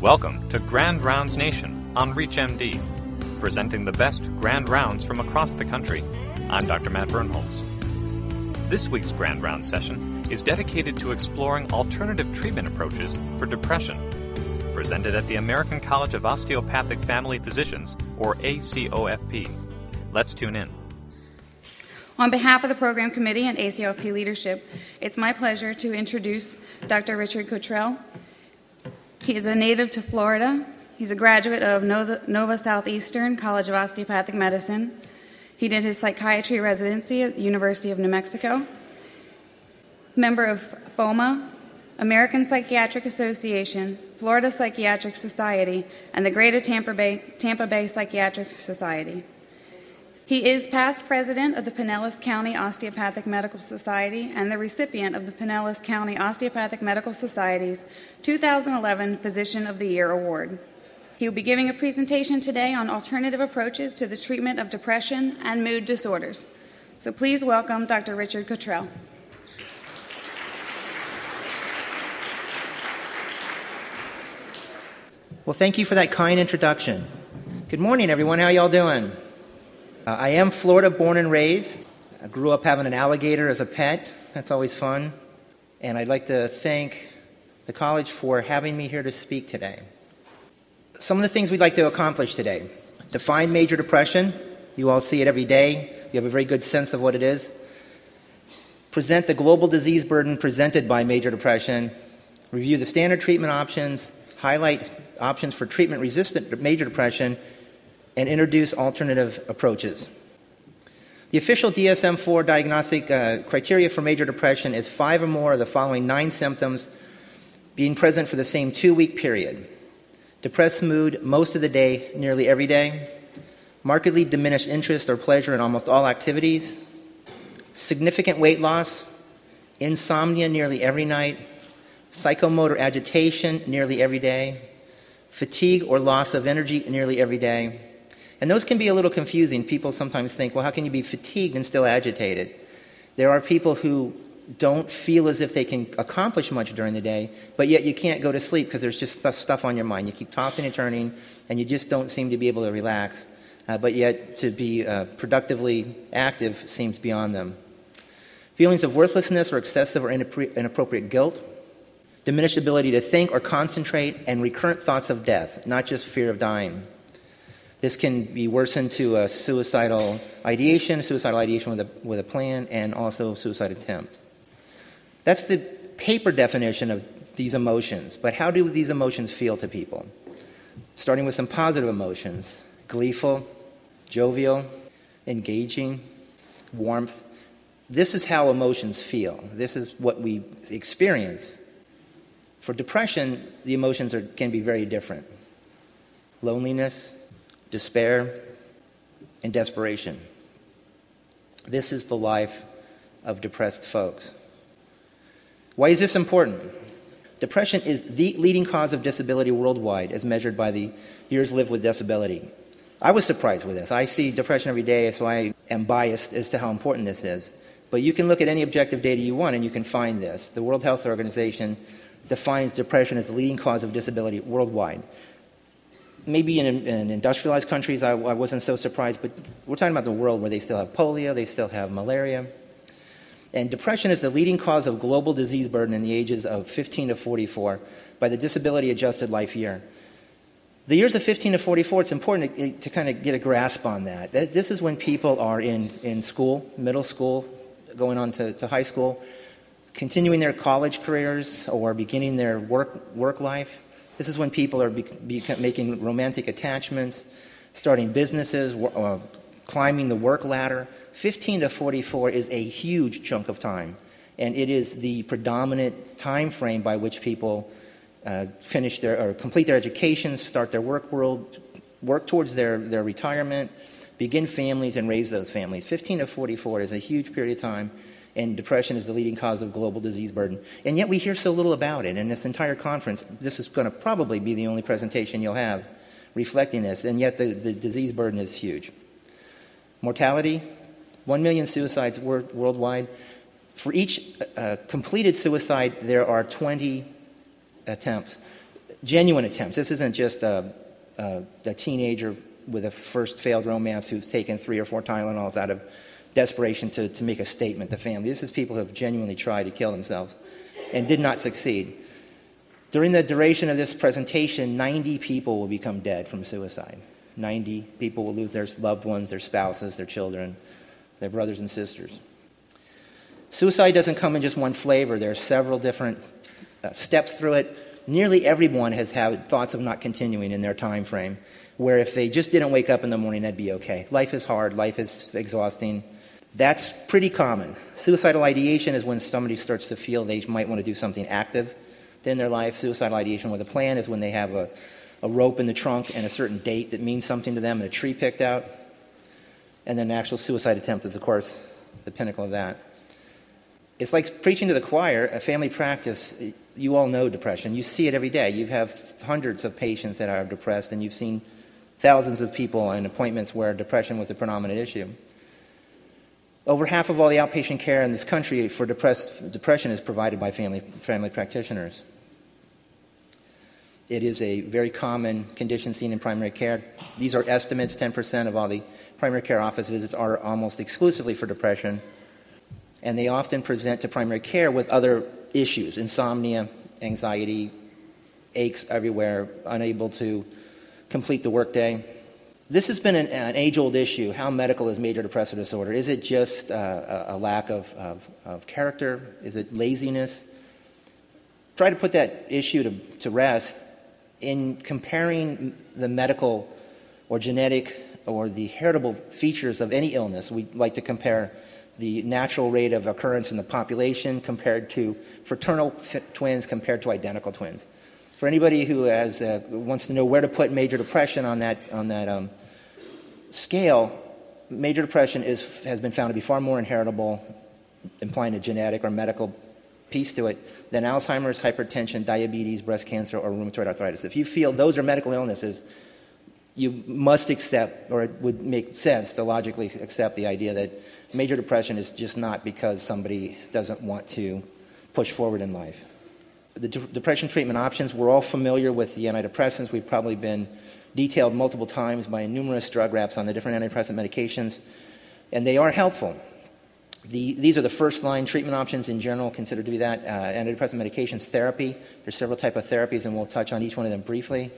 Welcome to Grand Rounds Nation on ReachMD, presenting the best Grand Rounds from across the country. I'm Dr. Matt Birnholz. This week's Grand Rounds session is dedicated to exploring alternative treatment approaches for depression, presented at the American College of Osteopathic Family Physicians, or ACOFP. Let's tune in. On behalf of the program committee and ACOFP leadership, it's my pleasure to introduce Dr. Richard Cottrell. He is a native to Florida. He's a graduate of Nova Southeastern College of Osteopathic Medicine. He did his psychiatry residency at the University of New Mexico. Member of FOMA, American Psychiatric Association, Florida Psychiatric Society, and the Greater Tampa Bay, Tampa Bay Psychiatric Society. He is past president of the Pinellas County Osteopathic Medical Society and the recipient of the Pinellas County Osteopathic Medical Society's 2011 Physician of the Year Award. He will be giving a presentation today on alternative approaches to the treatment of depression and mood disorders. So please welcome Dr. Richard Cottrell. Well, thank you for that kind introduction. Good morning, everyone. How y'all doing? Uh, I am Florida born and raised. I grew up having an alligator as a pet. That's always fun. And I'd like to thank the college for having me here to speak today. Some of the things we'd like to accomplish today define major depression. You all see it every day, you have a very good sense of what it is. Present the global disease burden presented by major depression. Review the standard treatment options. Highlight options for treatment resistant major depression and introduce alternative approaches. The official DSM 4 diagnostic uh, criteria for major depression is five or more of the following nine symptoms being present for the same two week period. Depressed mood most of the day, nearly every day, markedly diminished interest or pleasure in almost all activities, significant weight loss, insomnia nearly every night, psychomotor agitation nearly every day, fatigue or loss of energy nearly every day and those can be a little confusing. People sometimes think, well, how can you be fatigued and still agitated? There are people who don't feel as if they can accomplish much during the day, but yet you can't go to sleep because there's just stuff on your mind. You keep tossing and turning, and you just don't seem to be able to relax. Uh, but yet to be uh, productively active seems beyond them. Feelings of worthlessness or excessive or inappropriate guilt, diminished ability to think or concentrate, and recurrent thoughts of death, not just fear of dying. This can be worsened to a suicidal ideation, suicidal ideation with a, with a plan, and also suicide attempt. That's the paper definition of these emotions. But how do these emotions feel to people? Starting with some positive emotions gleeful, jovial, engaging, warmth. This is how emotions feel. This is what we experience. For depression, the emotions are, can be very different loneliness, despair, and desperation. This is the life of depressed folks. Why is this important? Depression is the leading cause of disability worldwide as measured by the years lived with disability. I was surprised with this. I see depression every day, so I am biased as to how important this is. But you can look at any objective data you want and you can find this. The World Health Organization defines depression as the leading cause of disability worldwide maybe in, in industrialized countries, I, I, wasn't so surprised, but we're talking about the world where they still have polio, they still have malaria. And depression is the leading cause of global disease burden in the ages of 15 to 44 by the disability adjusted life year. The years of 15 to 44, it's important to, to kind of get a grasp on that. This is when people are in, in school, middle school, going on to, to high school, continuing their college careers, or beginning their work, work life. This is when people are making romantic attachments, starting businesses, uh, climbing the work ladder. 15 to 44 is a huge chunk of time, and it is the predominant time frame by which people uh, finish their or complete their education, start their work world, work towards their, their retirement, begin families, and raise those families. 15 to 44 is a huge period of time and depression is the leading cause of global disease burden. And yet we hear so little about it. In this entire conference, this is going to probably be the only presentation you'll have reflecting this, and yet the, the disease burden is huge. Mortality 1 million suicides worldwide. For each uh, completed suicide, there are 20 attempts. genuine attempts. This isn't just a, a, a teenager with a first failed romance who's taken three or four Tylenols out of desperation to, to make a statement to family. This is people who have genuinely tried to kill themselves and did not succeed. During the duration of this presentation, 90 people will become dead from suicide. 90 people will lose their loved ones, their spouses, their children, their brothers and sisters. Suicide doesn't come in just one flavor, there are several different uh, steps through it. Nearly everyone has had thoughts of not continuing in their time frame, where if they just didn't wake up in the morning, that'd be okay. Life is hard, life is exhausting. That's pretty common. Suicidal ideation is when somebody starts to feel they might want to do something active in their life. Suicidal ideation with a plan is when they have a, a rope in the trunk and a certain date that means something to them and a tree picked out. And then an actual suicide attempt is, of course, the pinnacle of that. It's like preaching to the choir, a family practice. You all know depression. You see it every day. You have hundreds of patients that are depressed, and you've seen thousands of people in appointments where depression was the predominant issue. Over half of all the outpatient care in this country for depression is provided by family, family practitioners. It is a very common condition seen in primary care. These are estimates 10% of all the primary care office visits are almost exclusively for depression. And they often present to primary care with other issues insomnia, anxiety, aches everywhere, unable to complete the workday. This has been an, an age old issue. How medical is major depressive disorder? Is it just uh, a, lack of, of, of, character? Is it laziness? Try to put that issue to, to rest in comparing the medical or genetic or the heritable features of any illness. We like to compare the natural rate of occurrence in the population compared to fraternal twins compared to identical twins. For anybody who has, uh, wants to know where to put major depression on that, on that um, scale, major depression is, has been found to be far more inheritable, implying a genetic or medical piece to it, than Alzheimer's, hypertension, diabetes, breast cancer, or rheumatoid arthritis. If you feel those are medical illnesses, you must accept, or it would make sense to logically accept the idea that major depression is just not because somebody doesn't want to push forward in life. The de- depression treatment options, we're all familiar with the antidepressants. We've probably been detailed multiple times by numerous drug reps on the different antidepressant medications, and they are helpful. The, these are the first line treatment options in general considered to be that. Uh, antidepressant medications, therapy. There's several type of therapies, and we'll touch on each one of them briefly.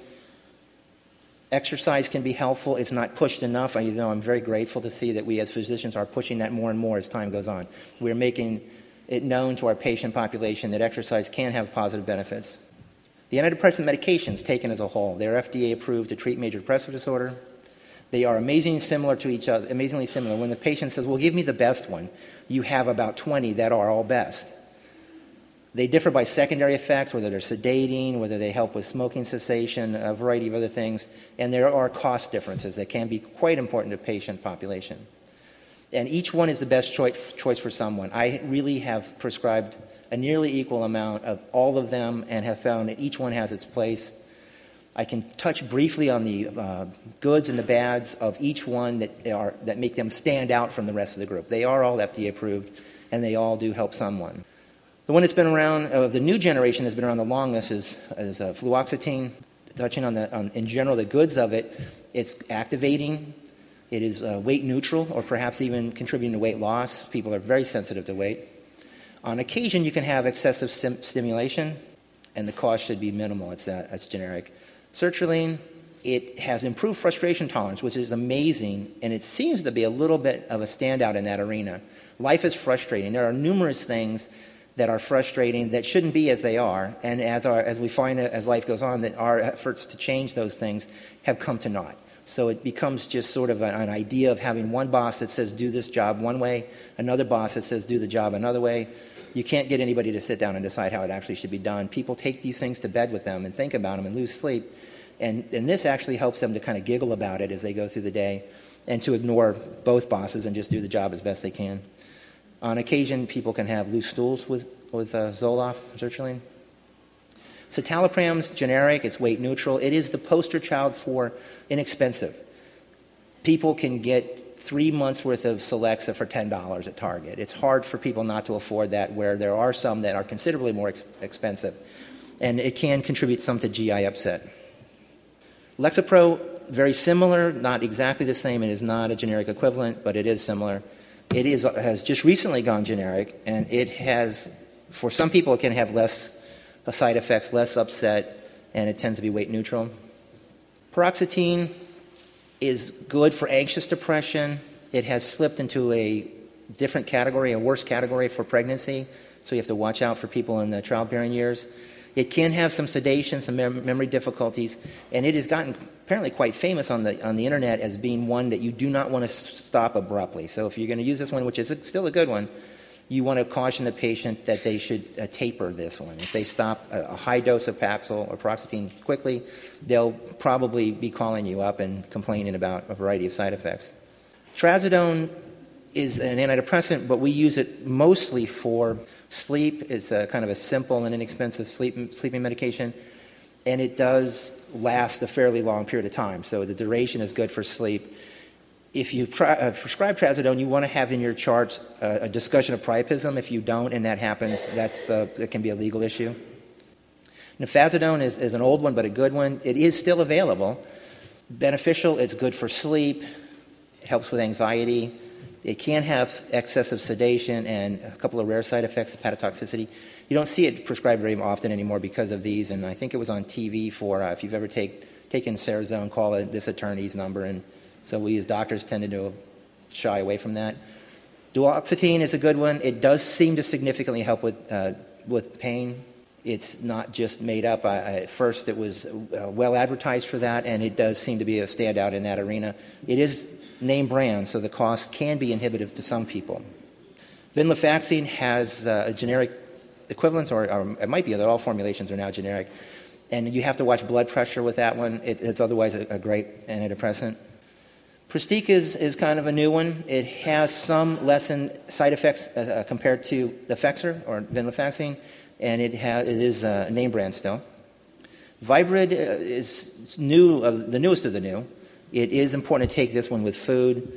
Exercise can be helpful. It's not pushed enough. I, know, I'm very grateful to see that we as physicians are pushing that more and more as time goes on. We're making it known to our patient population that exercise can have positive benefits. The antidepressant medications taken as a whole, they're FDA approved to treat major depressive disorder. They are amazingly similar to each other, amazingly similar. When the patient says, Well, give me the best one, you have about 20 that are all best. They differ by secondary effects, whether they're sedating, whether they help with smoking cessation, a variety of other things, and there are cost differences that can be quite important to patient population. And each one is the best choice, choice for someone. I really have prescribed a nearly equal amount of all of them and have found that each one has its place. I can touch briefly on the uh, goods and the bads of each one that, are, that make them stand out from the rest of the group. They are all FDA approved, and they all do help someone. The one that's been around, uh, the new generation that's been around the longest is, is uh, fluoxetine. Touching on, the, on, in general, the goods of it, it's activating, it is uh, weight neutral, or perhaps even contributing to weight loss. People are very sensitive to weight. On occasion, you can have excessive sim- stimulation, and the cost should be minimal. It's, uh, it's generic. Sertraline, it has improved frustration tolerance, which is amazing, and it seems to be a little bit of a standout in that arena. Life is frustrating. There are numerous things that are frustrating that shouldn't be as they are, and as, our, as we find as life goes on, that our efforts to change those things have come to naught. So it becomes just sort of an idea of having one boss that says do this job one way, another boss that says do the job another way, you can't get anybody to sit down and decide how it actually should be done. People take these things to bed with them and think about them and lose sleep. And, and this actually helps them to kind of giggle about it as they go through the day and to ignore both bosses and just do the job as best they can. On occasion, people can have loose stools with, with uh, Zoloft, sertraline. Citalopram's generic, it's weight neutral. It is the poster child for inexpensive. People can get three months worth of Celexa for $10 at Target. It's hard for people not to afford that, where there are some that are considerably more ex- expensive. and it can contribute some to GI upset. Lexapro, very similar, not exactly the same. It is not a generic equivalent, but it is similar. It is, has just recently gone generic, and it has, for some people, it can have less uh, side effects, less upset, and it tends to be weight neutral. Paroxetine is good for anxious depression. It has slipped into a different category, a worse category for pregnancy, so you have to watch out for people in the childbearing years. It can have some sedation, some mem- memory difficulties, and it has gotten apparently quite famous on the on the internet as being one that you do not want to stop abruptly. So if you're going to use this one, which is still a good one, you want to caution the patient that they should uh, taper this one. If they stop a, a, high dose of Paxil or Paroxetine quickly, they'll probably be calling you up and complaining about a variety of side effects. Trazodone is an antidepressant, but we use it mostly for sleep. It's a kind of a simple and inexpensive sleep, sleeping medication, and it does last a fairly long period of time. So the duration is good for sleep. If you try, uh, prescribe trazodone, you want to have in your charts uh, a discussion of priapism. If you don't, and that happens, that's uh, that can be a legal issue. Nefazodone is, is an old one, but a good one. It is still available. Beneficial. It's good for sleep. It helps with anxiety. It can have excessive sedation and a couple of rare side effects, of hepatotoxicity. You don't see it prescribed very often anymore because of these, and I think it was on TV for uh, if you've ever take, taken Serzone, call this attorney's number, and so we as doctors tended to shy away from that. Duloxetine is a good one. It does seem to significantly help with, uh, with pain. It's not just made up. I, at first, it was uh, well advertised for that, and it does seem to be a standout in that arena. It is name brand, so the cost can be inhibitive to some people. Venlafaxine has uh, a generic equivalent, or, or, it might be that all formulations are now generic. And you have to watch blood pressure with that one. It, it's otherwise a, a, great antidepressant. Pristiq is, is kind of a new one. It has some lessened side effects uh, uh compared to the Effexor or venlafaxine, and it, ha- it is a name brand still. Viibryd uh, is new, uh, the newest of the new. It is important to take this one with food.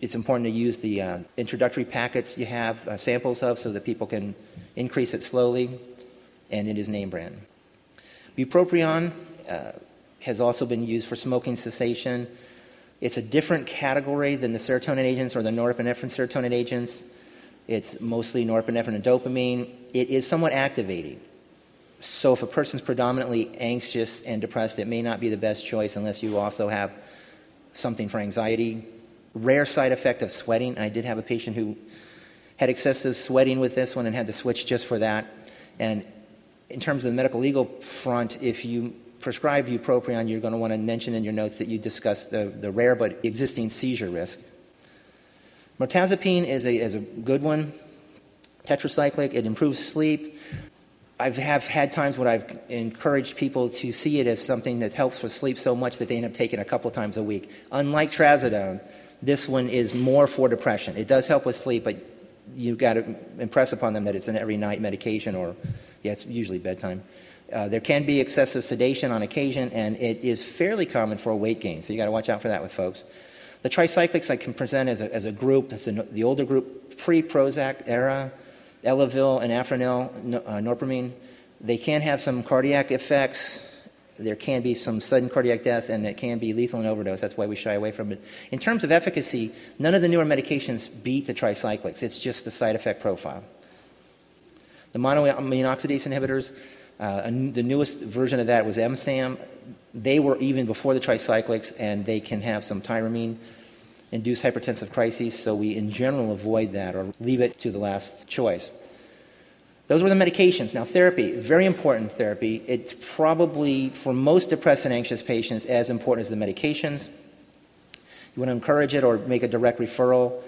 It's important to use the uh, introductory packets you have uh, samples of so that people can increase it slowly, and it is name brand. Bupropion has also been used for smoking cessation. It's a different category than the serotonin agents or the norepinephrine serotonin agents. It's mostly norepinephrine and dopamine. It is somewhat activating. So, if a person's predominantly anxious and depressed, it may not be the best choice unless you also have something for anxiety. Rare side effect of sweating. I did have a patient who had excessive sweating with this one and had to switch just for that. And in terms of the medical legal front, if you prescribe bupropion, you're going to want to mention in your notes that you discussed the, the rare but existing seizure risk. Mirtazapine is a, is a good one, tetracyclic. It improves sleep. I have had times when I've encouraged people to see it as something that helps with sleep so much that they end up taking a couple times a week. Unlike trazodone, this one is more for depression. It does help with sleep, but you've got to impress upon them that it's an every night medication or, yes, yeah, usually bedtime. Uh, there can be excessive sedation on occasion, and it is fairly common for weight gain, so you got to watch out for that with folks. The tricyclics I can present as a, as a group, that's the older group pre Prozac era. Elavil and Anafranil, uh, Norpramin, they can have some cardiac effects. There can be some sudden cardiac deaths, and it can be lethal in overdose. That's why we shy away from it. In terms of efficacy, none of the newer medications beat the tricyclics. It's just the side effect profile. The monoamine oxidase inhibitors, uh, the newest version of that was Emsam. They were even before the tricyclics, and they can have some tyramine induced hypertensive crises, so we in general avoid that or leave it to the last choice. Those were the medications. Now, therapy, very important therapy. It's probably, for most depressed and anxious patients, as important as the medications. You want to encourage it or make a direct referral.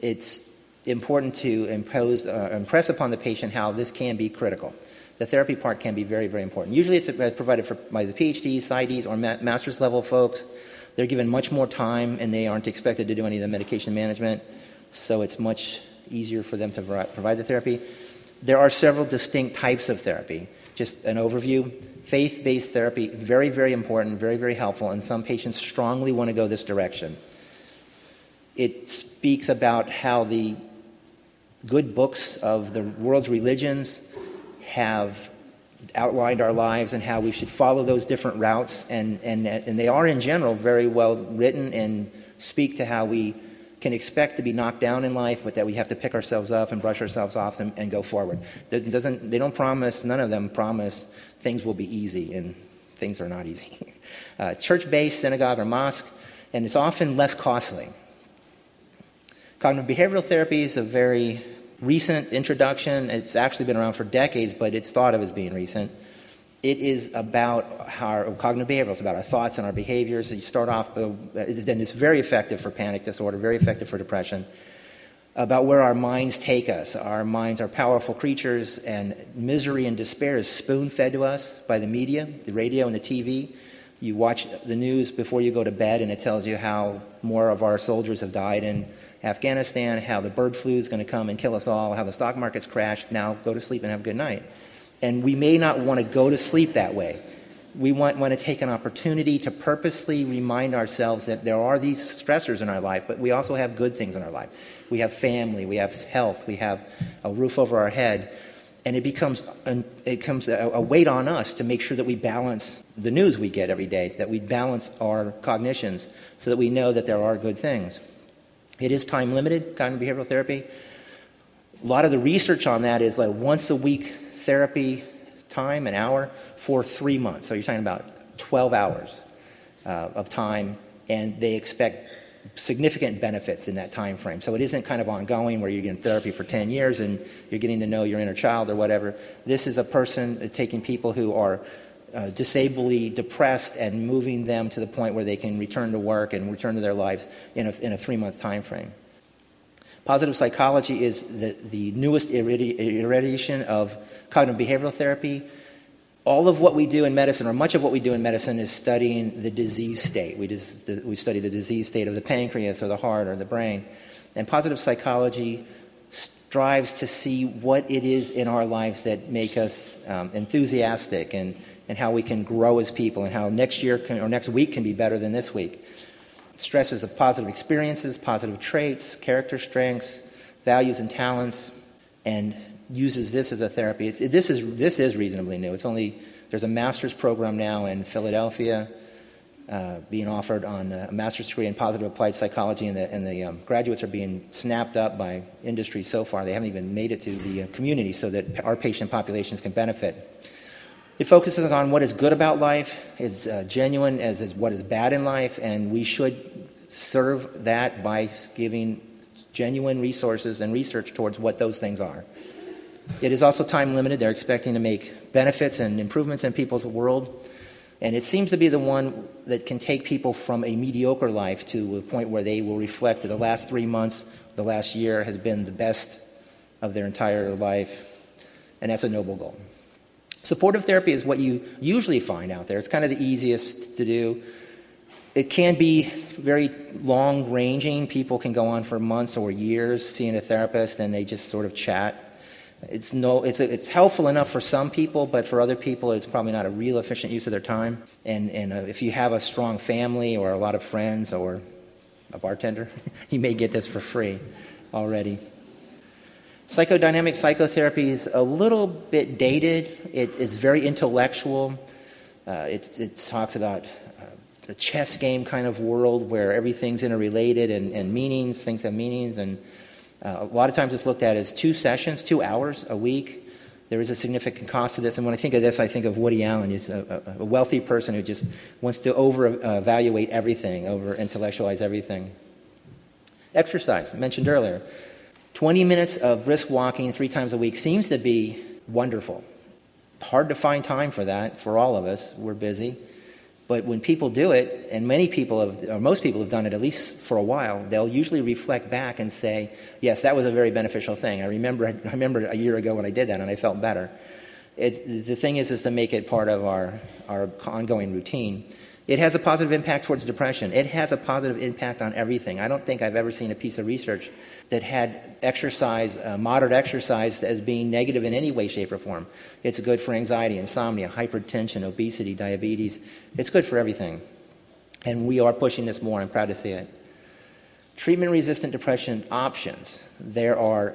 It's important to impose, uh, impress upon the patient how this can be critical. The therapy part can be very, very important. Usually, it's uh, provided for by the PhDs, PsyDs, or ma- master's level folks. They're given much more time and they aren't expected to do any of the medication management, so it's much easier for them to provide the therapy. There are several distinct types of therapy. Just an overview. Faith based therapy, very, very important, very, very helpful, and some patients strongly want to go this direction. It speaks about how the good books of the world's religions have outlined our lives and how we should follow those different routes, and, and, and they are in general very well written and speak to how we can expect to be knocked down in life, but that we have to pick ourselves up and brush ourselves off and, and go forward. Doesn't, they don't promise, none of them promise things will be easy, and things are not easy. Uh, Church based, synagogue, or mosque, and it's often less costly. Cognitive behavioral therapy is a very recent introduction. It's actually been around for decades, but it's thought of as being recent. It is about our cognitive behavior. It's about our thoughts and our behaviors. You start off, uh, and it's very effective for panic disorder, very effective for depression. About where our minds take us. Our minds are powerful creatures, and misery and despair is spoon fed to us by the media, the radio, and the TV. You watch the news before you go to bed, and it tells you how more of our soldiers have died in Afghanistan, how the bird flu is going to come and kill us all, how the stock market's crashed. Now go to sleep and have a good night. And we may not want to go to sleep that way. We want, want to take an opportunity to purposely remind ourselves that there are these stressors in our life, but we also have good things in our life. We have family, we have health, we have a roof over our head. And it becomes, it becomes a weight on us to make sure that we balance the news we get every day, that we balance our cognitions so that we know that there are good things. It is time limited, cognitive behavioral therapy. A lot of the research on that is like once a week therapy time, an hour, for three months. So you're talking about 12 hours uh, of time, and they expect significant benefits in that time frame. So it isn't kind of ongoing where you're getting therapy for 10 years and you're getting to know your inner child or whatever. This is a person uh, taking people who are uh, disably depressed and moving them to the point where they can return to work and return to their lives in a, in a three month time frame. Positive psychology is the, the newest iteration of cognitive behavioral therapy. All of what we do in medicine, or much of what we do in medicine, is studying the disease state. We, just, we study the disease state of the pancreas or the heart or the brain. And positive psychology strives to see what it is in our lives that make us um, enthusiastic and and how we can grow as people and how next year can, or next week can be better than this week. Stresses the positive experiences, positive traits, character strengths, values and talents, and uses this as a therapy. It, this, is, this is reasonably new. It's only, there's a master's program now in Philadelphia uh, being offered on a master's degree in positive applied psychology, and the, and the um, graduates are being snapped up by industry so far. They haven't even made it to the uh, community so that our patient populations can benefit. It focuses on what is good about life, is uh, genuine as is what is bad in life, and we should serve that by giving genuine resources and research towards what those things are. It is also time limited. They're expecting to make benefits and improvements in people's world. And it seems to be the one that can take people from a mediocre life to a point where they will reflect that the last three months, the last year has been the best of their entire life. And that's a noble goal. Supportive therapy is what you usually find out there. It's kind of the easiest to do. It can be very long ranging. People can go on for months or years seeing a therapist and they just sort of chat. It's, no, it's, it's helpful enough for some people, but for other people, it's probably not a real efficient use of their time. And, and uh, if you have a strong family or a lot of friends or a bartender, you may get this for free already. Psychodynamic psychotherapy is a little bit dated. It is very intellectual. Uh, it, it, talks about uh, the chess game kind of world where everything's interrelated and, and meanings, things have meanings. And uh, a lot of times it's looked at as two sessions, two hours a week. There is a significant cost to this. And when I think of this, I think of Woody Allen. He's a, a wealthy person who just wants to over evaluate everything, over intellectualize everything. Exercise, I mentioned earlier. 20 minutes of brisk walking three times a week seems to be wonderful. Hard to find time for that for all of us. We're busy. But when people do it, and many people have, or most people have done it at least for a while, they'll usually reflect back and say, yes, that was a very beneficial thing. I remember, I remember a year ago when I did that and I felt better. It's, the thing is, is to make it part of our, our ongoing routine. It has a positive impact towards depression. It has a positive impact on everything. I don't think I've ever seen a piece of research that had exercise, uh, moderate exercise, as being negative in any way, shape, or form. It's good for anxiety, insomnia, hypertension, obesity, diabetes. It's good for everything. And we are pushing this more. I'm proud to see it. Treatment resistant depression options. There are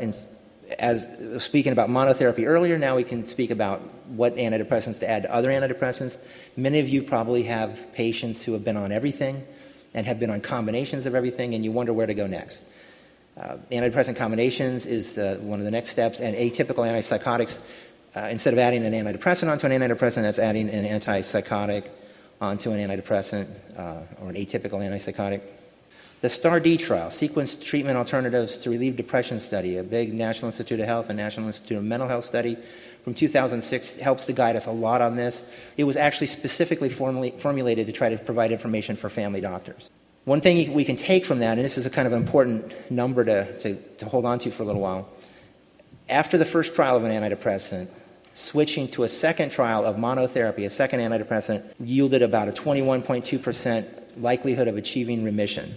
as speaking about monotherapy earlier, now we can speak about what antidepressants to add to other antidepressants. Many of you probably have patients who have been on everything and have been on combinations of everything, and you wonder where to go next. Uh, antidepressant combinations is uh, one of the next steps, and atypical antipsychotics, uh, instead of adding an antidepressant onto an antidepressant, that's adding an antipsychotic onto an antidepressant uh, or an atypical antipsychotic. The STAR-D trial, sequenced treatment alternatives to relieve depression study, a big National Institute of Health and National Institute of Mental Health study from 2006 helps to guide us a lot on this. It was actually specifically formulated to try to provide information for family doctors. One thing we can take from that, and this is a kind of important number to, to, to hold on to for a little while, after the first trial of an antidepressant, switching to a second trial of monotherapy, a second antidepressant, yielded about a 21.2% likelihood of achieving remission.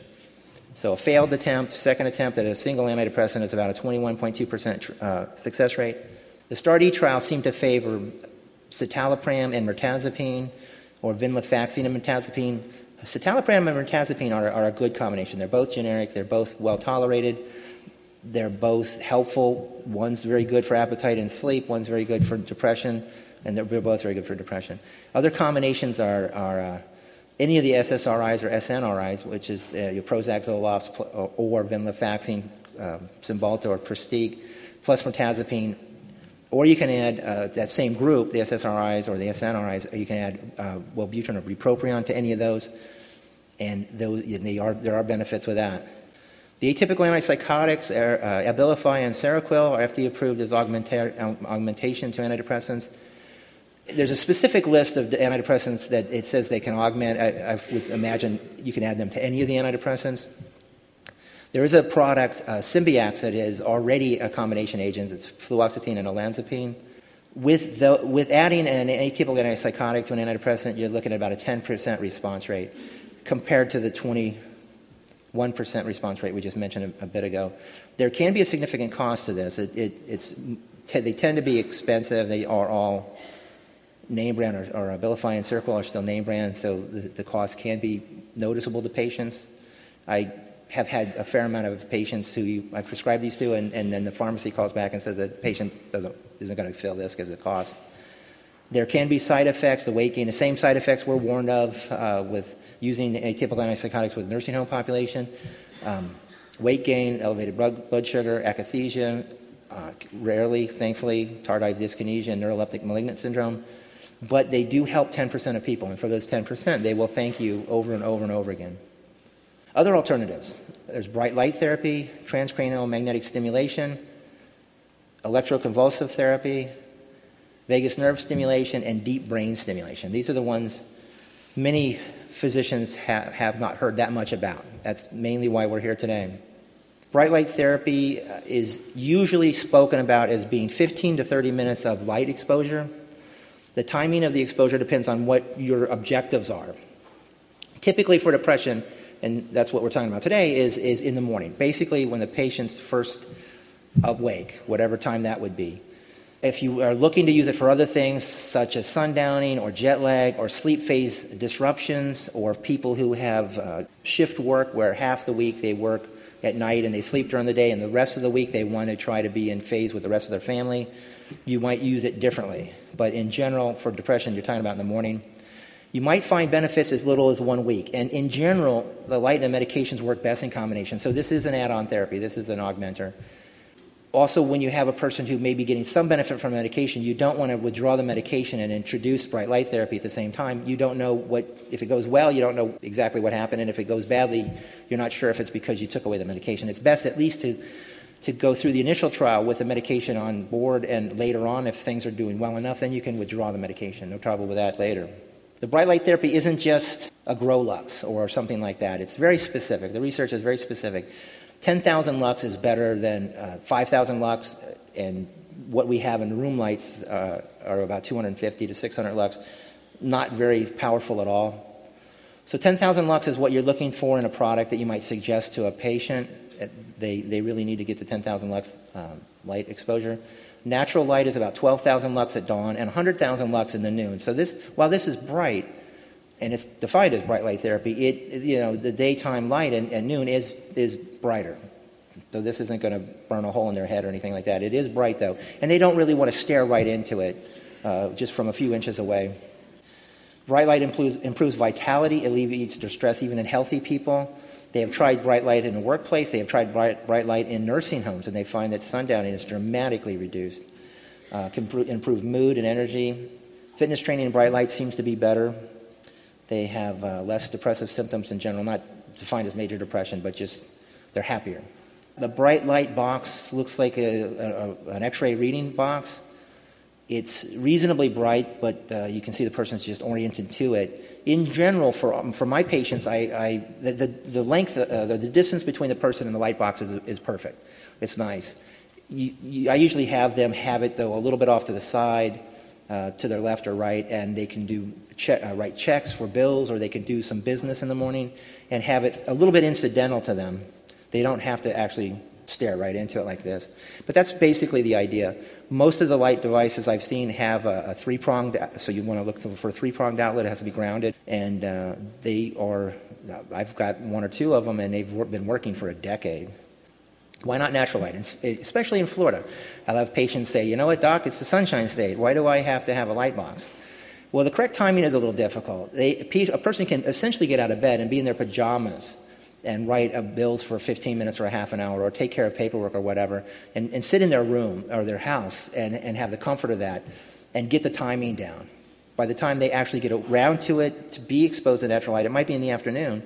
So a failed attempt, second attempt at a single antidepressant is about a 21.2% uh, success rate. The STAR-D trial seemed to favor citalopram and mirtazapine, or venlafaxine and mirtazapine. Citalopram and mirtazapine are, are a good combination. They're both generic, they're both well tolerated, they're both helpful. One's very good for appetite and sleep, one's very good for depression, and they're both very good for depression. Other combinations are, are uh, any of the SSRIs or SNRIs, which is uh, your Prozac, Zoloft, or, or venlafaxine, um, Cymbalta, or Pristiq, plus mirtazapine, or you can add uh, that same group, the SSRIs or the SNRIs, you can add uh, Wellbutrin or bupropion to any of those, and they are, there are benefits with that. The atypical antipsychotics, are, uh, Abilify and Seroquel, are FDA approved as augmenta- augmentation to antidepressants there's a specific list of antidepressants that it says they can augment. I, I, would imagine you can add them to any of the antidepressants. There is a product, uh, Symbyax, that is already a combination agent. It's fluoxetine and olanzapine. With, the, with adding an atypical antipsychotic to an antidepressant, you're looking at about a 10% response rate compared to the 21% response rate we just mentioned a, a bit ago. There can be a significant cost to this. It, it, it's, they tend to be expensive. They are all name brand or, or Abilify and Seroquel are still name brands, so the, the cost can be noticeable to patients. I have had a fair amount of patients who I prescribe these to, and, and then the pharmacy calls back and says the patient doesn't, isn't going to fill this because of the cost. There can be side effects, the weight gain, the same side effects we're warned of uh, with using atypical antipsychotics with nursing home population. Um, weight gain, elevated blood, sugar, akathisia, uh, rarely, thankfully, tardive dyskinesia and neuroleptic malignant syndrome but they do help 10% of people. And for those 10%, they will thank you over and over and over again. Other alternatives there's bright light therapy, transcranial magnetic stimulation, electroconvulsive therapy, vagus nerve stimulation, and deep brain stimulation. These are the ones many physicians have, have not heard that much about. That's mainly why we're here today. Bright light therapy uh, is usually spoken about as being 15 to 30 minutes of light exposure the timing of the exposure depends on what your objectives are. Typically, for depression, and that's what we're talking about today, is, is in the morning. Basically, when the patient's first awake, whatever time that would be. If you are looking to use it for other things, such as sundowning or jet lag or sleep phase disruptions, or people who have uh, shift work where half the week they work at night and they sleep during the day, and the rest of the week they want to try to be in phase with the rest of their family, you might use it differently. But in general, for depression, you're talking about in the morning. You might find benefits as little as one week. And in general, the light and medications work best in combination. So this is an add on therapy, this is an augmenter. Also, when you have a person who may be getting some benefit from medication, you don't want to withdraw the medication and introduce bright light therapy at the same time. You don't know what, if it goes well, you don't know exactly what happened. And if it goes badly, you're not sure if it's because you took away the medication. It's best at least to to go through the initial trial with the medication on board, and later on, if things are doing well enough, then you can withdraw the medication. No trouble with that later. The bright light therapy isn't just a grow lux or something like that. It's very specific. The research is very specific. 10,000 lux is better than uh, 5,000 lux, and what we have in the room lights uh, are about 250 to 600 lux. Not very powerful at all. So 10,000 lux is what you're looking for in a product that you might suggest to a patient they, they really need to get to 10,000 lux um, light exposure. Natural light is about 12,000 lux at dawn and 100,000 lux in the noon. So this, while this is bright, and it's defined as bright light therapy, it, you know, the daytime light at noon is, is brighter, So this isn't going to burn a hole in their head or anything like that. It is bright though, and they don't really want to stare right into it, uh, just from a few inches away. Bright light improves, improves vitality, alleviates distress even in healthy people. They have tried bright light in the workplace. They have tried bright, bright light in nursing homes, and they find that sundowning is dramatically reduced. Uh, can improve mood and energy. Fitness training in bright light seems to be better. They have uh, less depressive symptoms in general, not defined as major depression, but just they're happier. The bright light box looks like a, a, an x ray reading box. It's reasonably bright, but uh, you can see the person's just oriented to it. In general, for, um, for my patients, I, I the, the, the, length, uh, the, the, distance between the person and the light box is, is perfect. It's nice. You, you, I usually have them have it, though, a little bit off to the side, uh, to their left or right, and they can do che- uh, write checks for bills or they can do some business in the morning and have it a little bit incidental to them. They don't have to actually stare right into it like this. But that's basically the idea. Most of the light devices I've seen have a, a three pronged, so you want to look for a three pronged outlet. It has to be grounded, and uh, they are. I've got one or two of them, and they've been working for a decade. Why not natural light? especially in Florida. I'll have patients say, you know what, doc, it's the sunshine state. Why do I have to have a light box? Well, the correct timing is a little difficult. They, a person can essentially get out of bed and be in their pajamas and write bills for 15 minutes or a half an hour or take care of paperwork or whatever and, and sit in their room or their house and, and have the comfort of that and get the timing down. By the time they actually get around to it, to be exposed to natural light, it might be in the afternoon.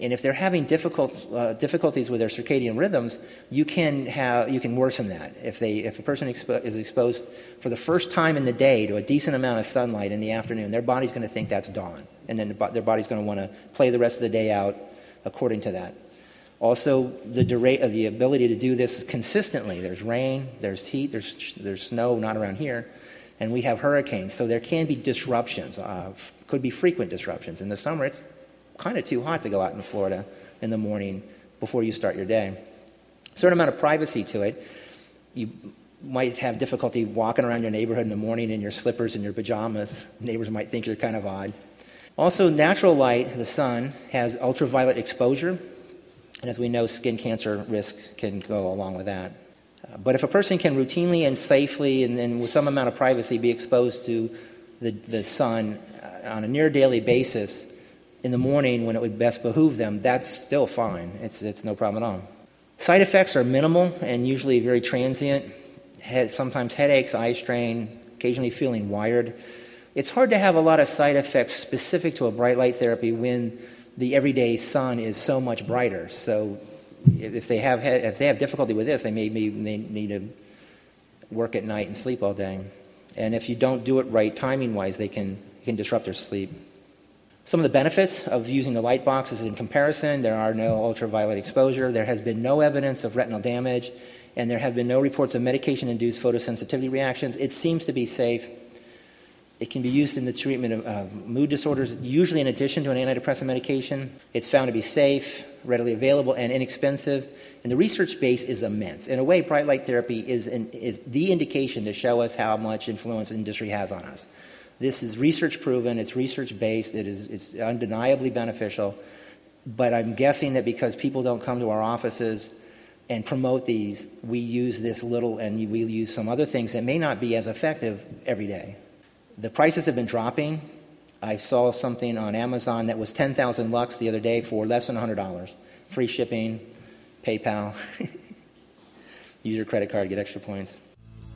And if they're having difficult, uh, difficulties with their circadian rhythms, you can, have, you can worsen that. If, they, if a person expo- is exposed for the first time in the day to a decent amount of sunlight in the afternoon, their body's going to think that's dawn. And then the, their body's going to want to play the rest of the day out according to that. Also, the, dura- uh, the ability to do this consistently. There's rain, there's heat, there's, there's snow, not around here, and we have hurricanes. So there can be disruptions, uh, could be frequent disruptions. In the summer, it's kind of too hot to go out in Florida in the morning before you start your day. Certain amount of privacy to it. You might have difficulty walking around your neighborhood in the morning in your slippers and your pajamas. Neighbors might think you're kind of odd. Also, natural light, the sun, has ultraviolet exposure. And as we know, skin cancer risk can go along with that. Uh, but if a person can routinely and safely and, and, with some amount of privacy be exposed to the, the sun uh, on a near daily basis in the morning when it would best behoove them, that's still fine. It's, it's no problem at all. Side effects are minimal and usually very transient. Head, sometimes headaches, eye strain, occasionally feeling wired. It's hard to have a lot of side effects specific to a bright light therapy when the everyday sun is so much brighter. So if they have if they have difficulty with this, they may, may, may need to work at night and sleep all day. And if you don't do it right timing wise, they can can disrupt their sleep. Some of the benefits of using the light box is in comparison there are no ultraviolet exposure, there has been no evidence of retinal damage, and there have been no reports of medication induced photosensitivity reactions. It seems to be safe. It can be used in the treatment of mood disorders, usually in addition to an antidepressant medication. It's found to be safe, readily available, and inexpensive. And the research base is immense. In a way, bright light therapy is, an, is the indication to show us how much influence industry has on us. This is research proven, it's research based, it is, it's undeniably beneficial. But I'm guessing that because people don't come to our offices and promote these, we use this little and we use some other things that may not be as effective every day. The prices have been dropping. I saw something on Amazon that was 10,000 lux the other day for less than $100. Free shipping, PayPal. Use your credit card, get extra points.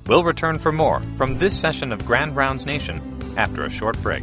We'll return for more from this session of Grand Rounds Nation after a short break.